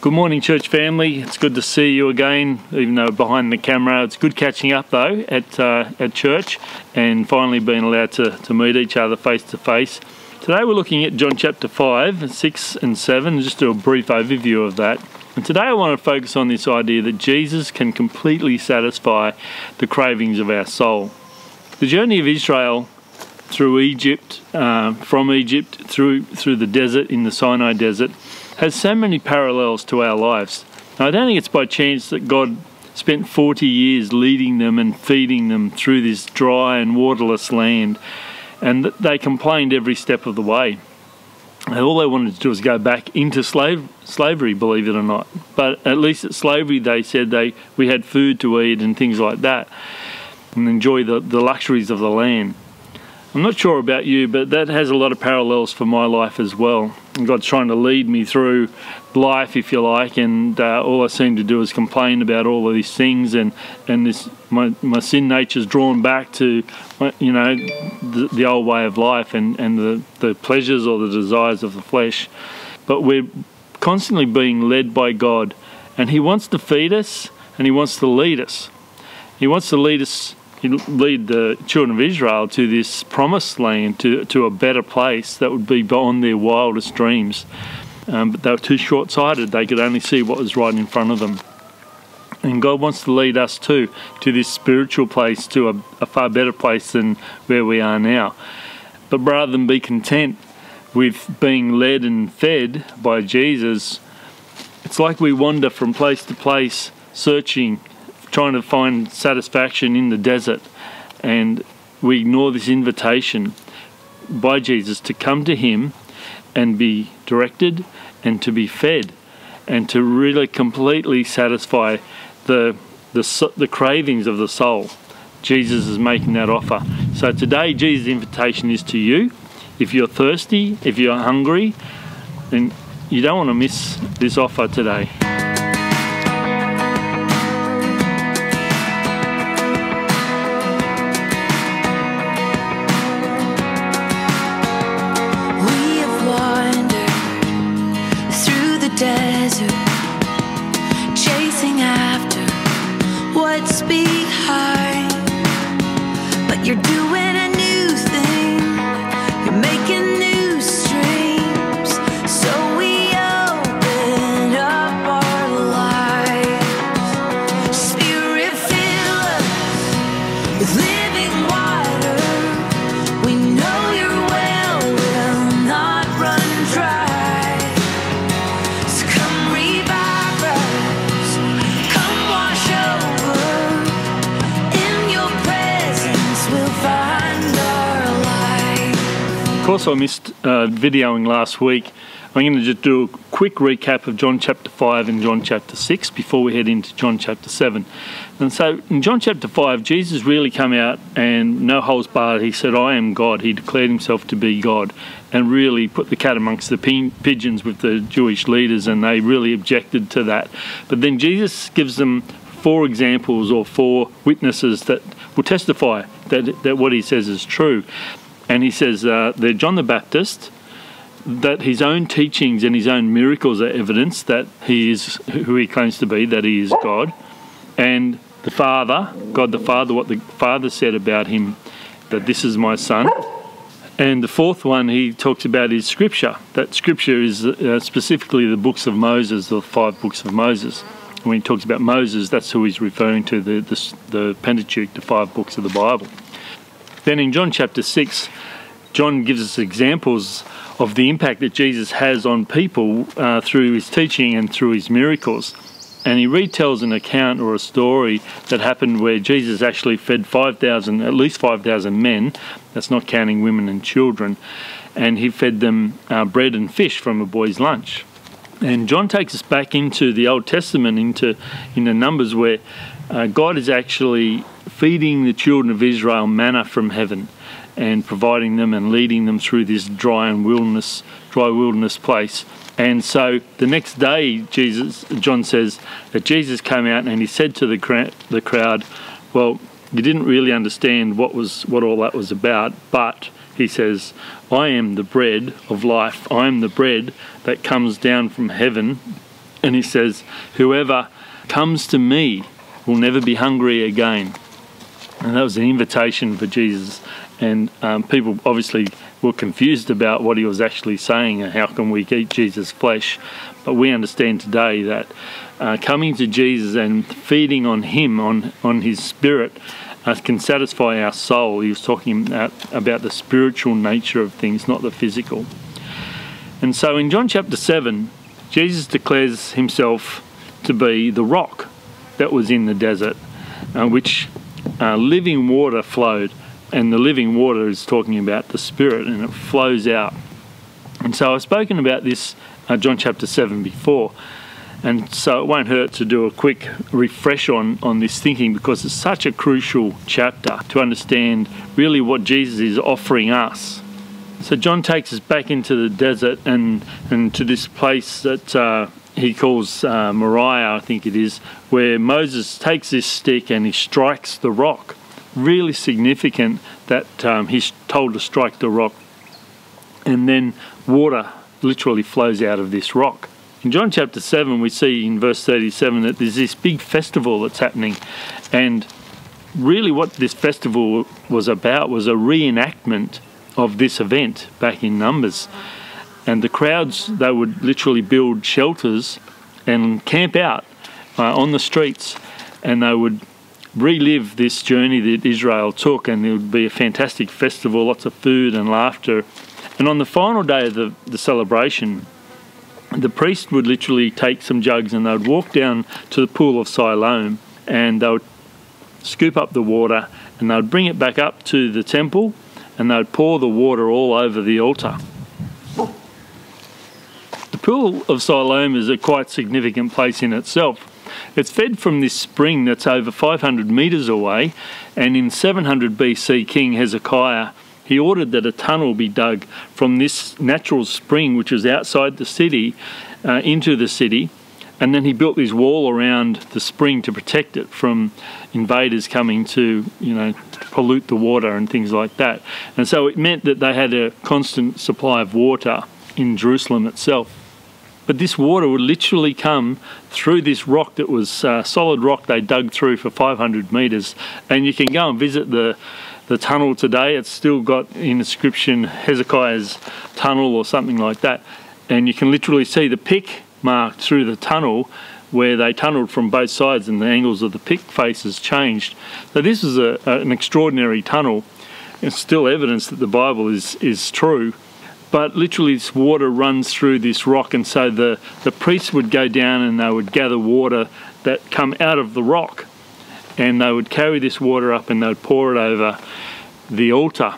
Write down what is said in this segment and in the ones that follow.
Good morning, church family. It's good to see you again, even though behind the camera. It's good catching up though at uh, at church and finally being allowed to, to meet each other face to face. Today we're looking at John chapter 5, 6, and 7, just do a brief overview of that. And today I want to focus on this idea that Jesus can completely satisfy the cravings of our soul. The journey of Israel through Egypt, uh, from Egypt through through the desert in the Sinai desert, has so many parallels to our lives. Now, I don't think it's by chance that God spent 40 years leading them and feeding them through this dry and waterless land, and they complained every step of the way. And all they wanted to do was go back into slave, slavery, believe it or not. But at least at slavery, they said they we had food to eat and things like that, and enjoy the, the luxuries of the land. I'm not sure about you, but that has a lot of parallels for my life as well. God's trying to lead me through life, if you like, and uh, all I seem to do is complain about all of these things, and and this my my sin nature's drawn back to, you know, the, the old way of life and and the the pleasures or the desires of the flesh, but we're constantly being led by God, and He wants to feed us and He wants to lead us. He wants to lead us lead the children of Israel to this promised land, to, to a better place that would be beyond their wildest dreams. Um, but they were too short sighted, they could only see what was right in front of them. And God wants to lead us too to this spiritual place, to a, a far better place than where we are now. But rather than be content with being led and fed by Jesus, it's like we wander from place to place searching trying to find satisfaction in the desert, and we ignore this invitation by Jesus to come to Him and be directed and to be fed and to really completely satisfy the, the, the cravings of the soul. Jesus is making that offer. So today, Jesus' invitation is to you. If you're thirsty, if you're hungry, then you don't want to miss this offer today. Course, I missed uh, videoing last week. I'm going to just do a quick recap of John chapter 5 and John chapter 6 before we head into John chapter 7. And so in John chapter 5, Jesus really came out and no holes barred. He said, I am God. He declared himself to be God and really put the cat amongst the pigeons with the Jewish leaders, and they really objected to that. But then Jesus gives them four examples or four witnesses that will testify that, that what he says is true and he says uh, that John the Baptist, that his own teachings and his own miracles are evidence that he is who he claims to be, that he is God, and the Father, God the Father, what the Father said about him, that this is my Son. And the fourth one he talks about is Scripture. That Scripture is uh, specifically the books of Moses, the five books of Moses. When he talks about Moses, that's who he's referring to, the, the, the Pentateuch, the five books of the Bible. Then in John chapter 6, John gives us examples of the impact that Jesus has on people uh, through his teaching and through his miracles. And he retells an account or a story that happened where Jesus actually fed 5,000, at least 5,000 men, that's not counting women and children, and he fed them uh, bread and fish from a boy's lunch. And John takes us back into the Old Testament, into in the Numbers, where uh, God is actually feeding the children of Israel manna from heaven and providing them and leading them through this dry and wilderness, dry wilderness place. And so the next day, Jesus, John says that Jesus came out and he said to the the crowd, "Well, you didn't really understand what was what all that was about, but." He says, I am the bread of life. I am the bread that comes down from heaven And he says, Whoever comes to me will never be hungry again. And that was an invitation for Jesus. And um, people obviously were confused about what he was actually saying and how can we eat Jesus' flesh. But we understand today that uh, coming to Jesus and feeding on him, on, on his spirit, uh, can satisfy our soul. He was talking about, about the spiritual nature of things, not the physical. And so in John chapter 7, Jesus declares himself to be the rock that was in the desert, uh, which uh, living water flowed. And the living water is talking about the Spirit, and it flows out. And so I've spoken about this, uh, John chapter 7, before. And so it won't hurt to do a quick refresh on, on this thinking because it's such a crucial chapter to understand really what Jesus is offering us. So John takes us back into the desert and, and to this place that uh, he calls uh, Moriah, I think it is, where Moses takes this stick and he strikes the rock. Really significant that um, he's told to strike the rock. And then water literally flows out of this rock. In John chapter 7, we see in verse 37 that there's this big festival that's happening. And really, what this festival was about was a reenactment of this event back in Numbers. And the crowds, they would literally build shelters and camp out uh, on the streets, and they would relive this journey that Israel took, and it would be a fantastic festival, lots of food and laughter. And on the final day of the, the celebration, the priest would literally take some jugs and they would walk down to the pool of Siloam and they would scoop up the water and they would bring it back up to the temple and they would pour the water all over the altar. Pool of Siloam is a quite significant place in itself. It's fed from this spring that's over 500 metres away, and in 700 BC, King Hezekiah he ordered that a tunnel be dug from this natural spring, which was outside the city, uh, into the city, and then he built this wall around the spring to protect it from invaders coming to, you know, pollute the water and things like that. And so it meant that they had a constant supply of water in Jerusalem itself. But this water would literally come through this rock that was uh, solid rock they dug through for 500 metres. And you can go and visit the the tunnel today. It's still got inscription Hezekiah's tunnel or something like that. And you can literally see the pick marked through the tunnel where they tunneled from both sides and the angles of the pick faces changed. So this is a, an extraordinary tunnel. It's still evidence that the Bible is, is true. But literally, this water runs through this rock, and so the, the priests would go down and they would gather water that come out of the rock and they would carry this water up and they would pour it over the altar.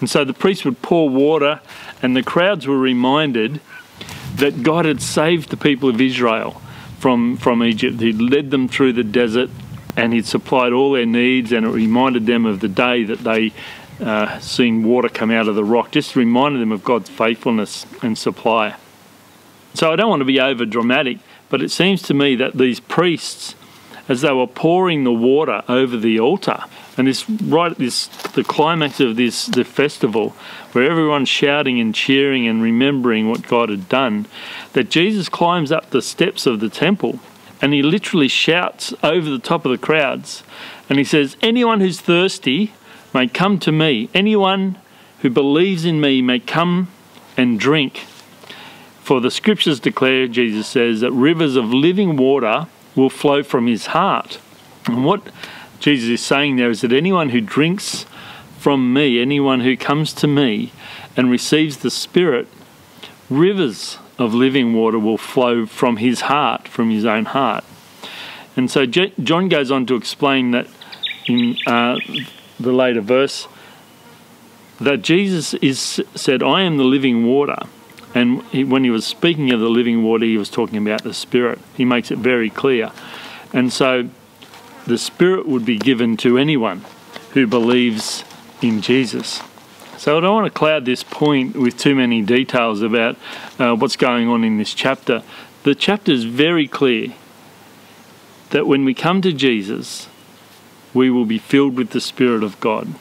And so the priests would pour water, and the crowds were reminded that God had saved the people of Israel from, from Egypt. He'd led them through the desert and He'd supplied all their needs, and it reminded them of the day that they uh, seen water come out of the rock. Just reminded them of God's faithfulness and supply. So I don't want to be over dramatic, but it seems to me that these priests as they were pouring the water over the altar. And this right at this the climax of this the festival, where everyone's shouting and cheering and remembering what God had done, that Jesus climbs up the steps of the temple and he literally shouts over the top of the crowds and he says, Anyone who's thirsty may come to me. Anyone who believes in me may come and drink. For the scriptures declare, Jesus says, that rivers of living water will flow from his heart. And what Jesus is saying there is that anyone who drinks from me, anyone who comes to me and receives the Spirit, rivers of living water will flow from his heart, from his own heart. And so John goes on to explain that in uh, the later verse that Jesus is said, "I am the living water." And he, when he was speaking of the living water, he was talking about the Spirit. He makes it very clear. And so the Spirit would be given to anyone who believes in Jesus. So I don't want to cloud this point with too many details about uh, what's going on in this chapter. The chapter is very clear that when we come to Jesus, we will be filled with the Spirit of God.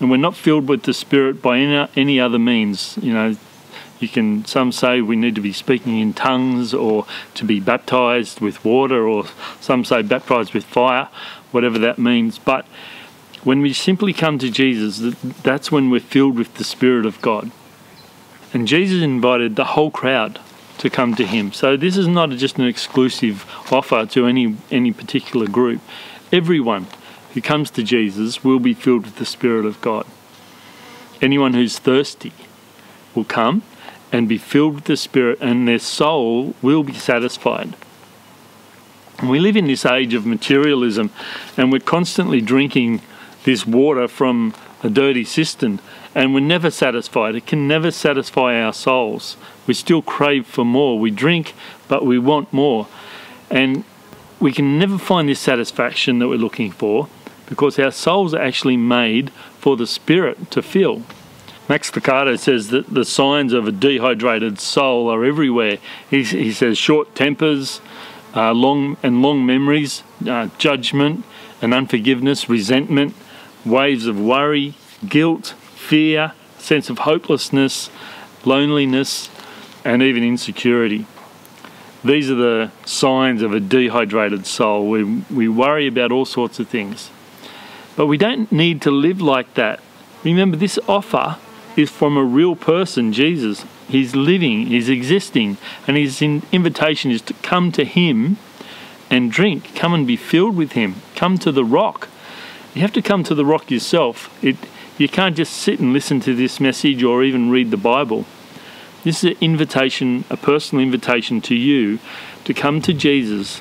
And we're not filled with the Spirit by any, any other means. You know, You can some say we need to be speaking in tongues or to be baptized with water or some say baptized with fire, whatever that means. But when we simply come to Jesus, that's when we're filled with the Spirit of God. And Jesus invited the whole crowd to come to him. So this is not just an exclusive offer to any any particular group. Everyone who comes to Jesus will be filled with the Spirit of God. Anyone who's thirsty will come and be filled with the Spirit, and their soul will be satisfied. We live in this age of materialism, and we're constantly drinking this water from a dirty cistern, and we're never satisfied. It can never satisfy our souls. We still crave for more. We drink, but we want more. And we can never find this satisfaction that we're looking for because our souls are actually made for the Spirit to fill. Max Lucado says that the signs of a dehydrated soul are everywhere. He, he says short tempers, uh, long and long memories, uh, judgment and unforgiveness, resentment, waves of worry, guilt, fear, sense of hopelessness, loneliness, and even insecurity. These are the signs of a dehydrated soul. We, we worry about all sorts of things. But we don't need to live like that. Remember, this offer is from a real person, Jesus. He's living, he's existing, and his invitation is to come to him and drink. Come and be filled with him. Come to the rock. You have to come to the rock yourself. It, you can't just sit and listen to this message or even read the Bible. This is an invitation, a personal invitation to you to come to Jesus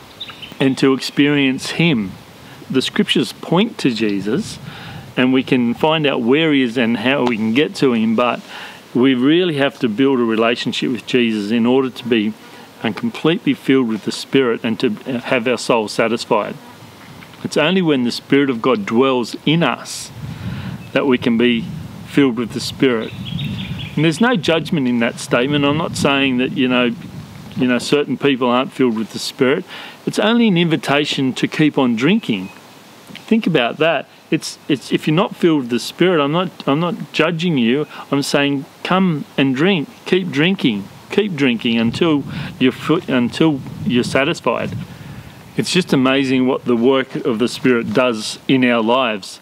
and to experience Him. The scriptures point to Jesus, and we can find out where He is and how we can get to Him, but we really have to build a relationship with Jesus in order to be completely filled with the Spirit and to have our soul satisfied. It's only when the Spirit of God dwells in us that we can be filled with the Spirit. And there's no judgment in that statement. I'm not saying that, you know, you know, certain people aren't filled with the Spirit. It's only an invitation to keep on drinking. Think about that. It's, it's if you're not filled with the Spirit, I'm not I'm not judging you. I'm saying come and drink. Keep drinking. Keep drinking until you're until you're satisfied. It's just amazing what the work of the Spirit does in our lives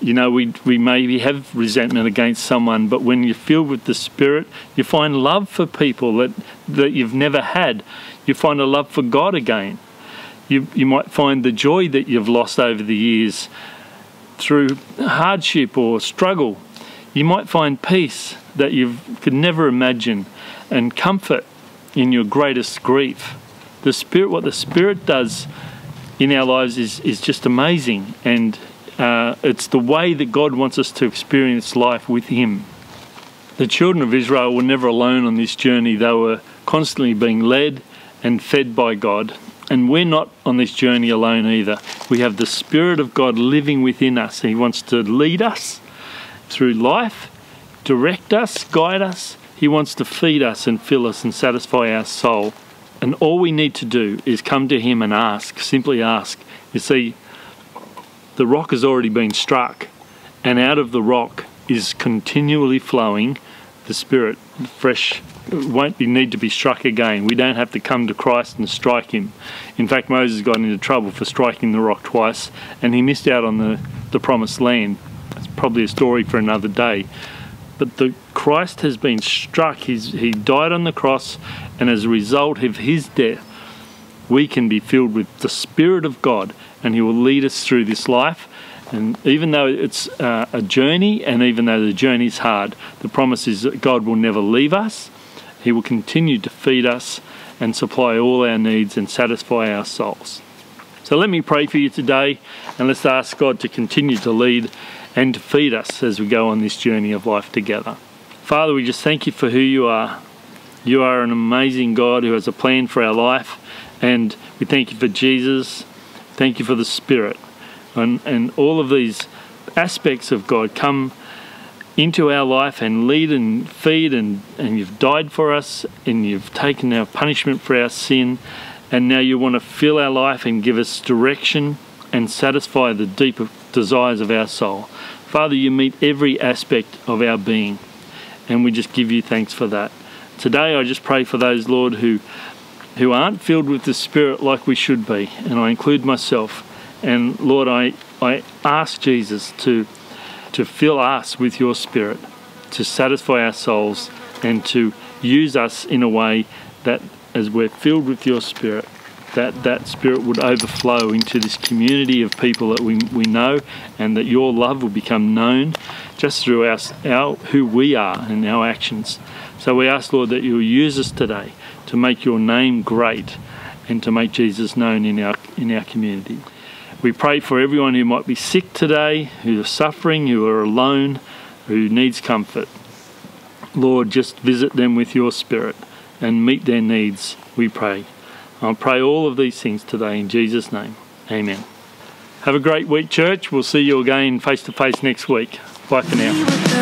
you know, we, we maybe have resentment against someone, but when you're filled with the Spirit, you find love for people that, that you've never had. You find a love for God again. You, you might find the joy that you've lost over the years through hardship or struggle. You might find peace that you could never imagine and comfort in your greatest grief. The Spirit, what the Spirit does in our lives is, is just amazing and uh, it's the way that God wants us to experience life with Him. The children of Israel were never alone on this journey, they were constantly being led and fed by God. And we're not on this journey alone either. We have the Spirit of God living within us. He wants to lead us through life, direct us, guide us. He wants to feed us and fill us and satisfy our soul. And all we need to do is come to Him and ask, simply ask. You see, the rock has already been struck, and out of the rock is continually flowing the Spirit, fresh. Won't be need to be struck again. We don't have to come to Christ and strike him. In fact, Moses got into trouble for striking the rock twice, and he missed out on the, the promised land. It's probably a story for another day. But the Christ has been struck. He's, he died on the cross, and as a result of his death, we can be filled with the Spirit of God and He will lead us through this life. And even though it's uh, a journey, and even though the journey is hard, the promise is that God will never leave us. He will continue to feed us and supply all our needs and satisfy our souls. So let me pray for you today, and let's ask God to continue to lead and to feed us as we go on this journey of life together. Father, we just thank you for who you are. You are an amazing God who has a plan for our life, and we thank you for Jesus Thank you for the Spirit. And, and all of these aspects of God come into our life and lead and feed, and, and you've died for us, and you've taken our punishment for our sin, and now you want to fill our life and give us direction and satisfy the deeper desires of our soul. Father, you meet every aspect of our being, and we just give you thanks for that. Today, I just pray for those, Lord, who who aren't filled with the Spirit like we should be, and I include myself. And Lord, I, I ask Jesus to to fill us with your Spirit, to satisfy our souls, and to use us in a way that, as we're filled with your Spirit, that that Spirit would overflow into this community of people that we, we know, and that your love will become known just through our, our who we are and our actions. So we ask, Lord, that you'll use us today to make your name great and to make Jesus known in our in our community. We pray for everyone who might be sick today, who are suffering, who are alone, who needs comfort. Lord, just visit them with your Spirit and meet their needs, we pray. I'll pray all of these things today in Jesus' name. Amen. Have a great week, church. We'll see you again face to face next week. Bye for now.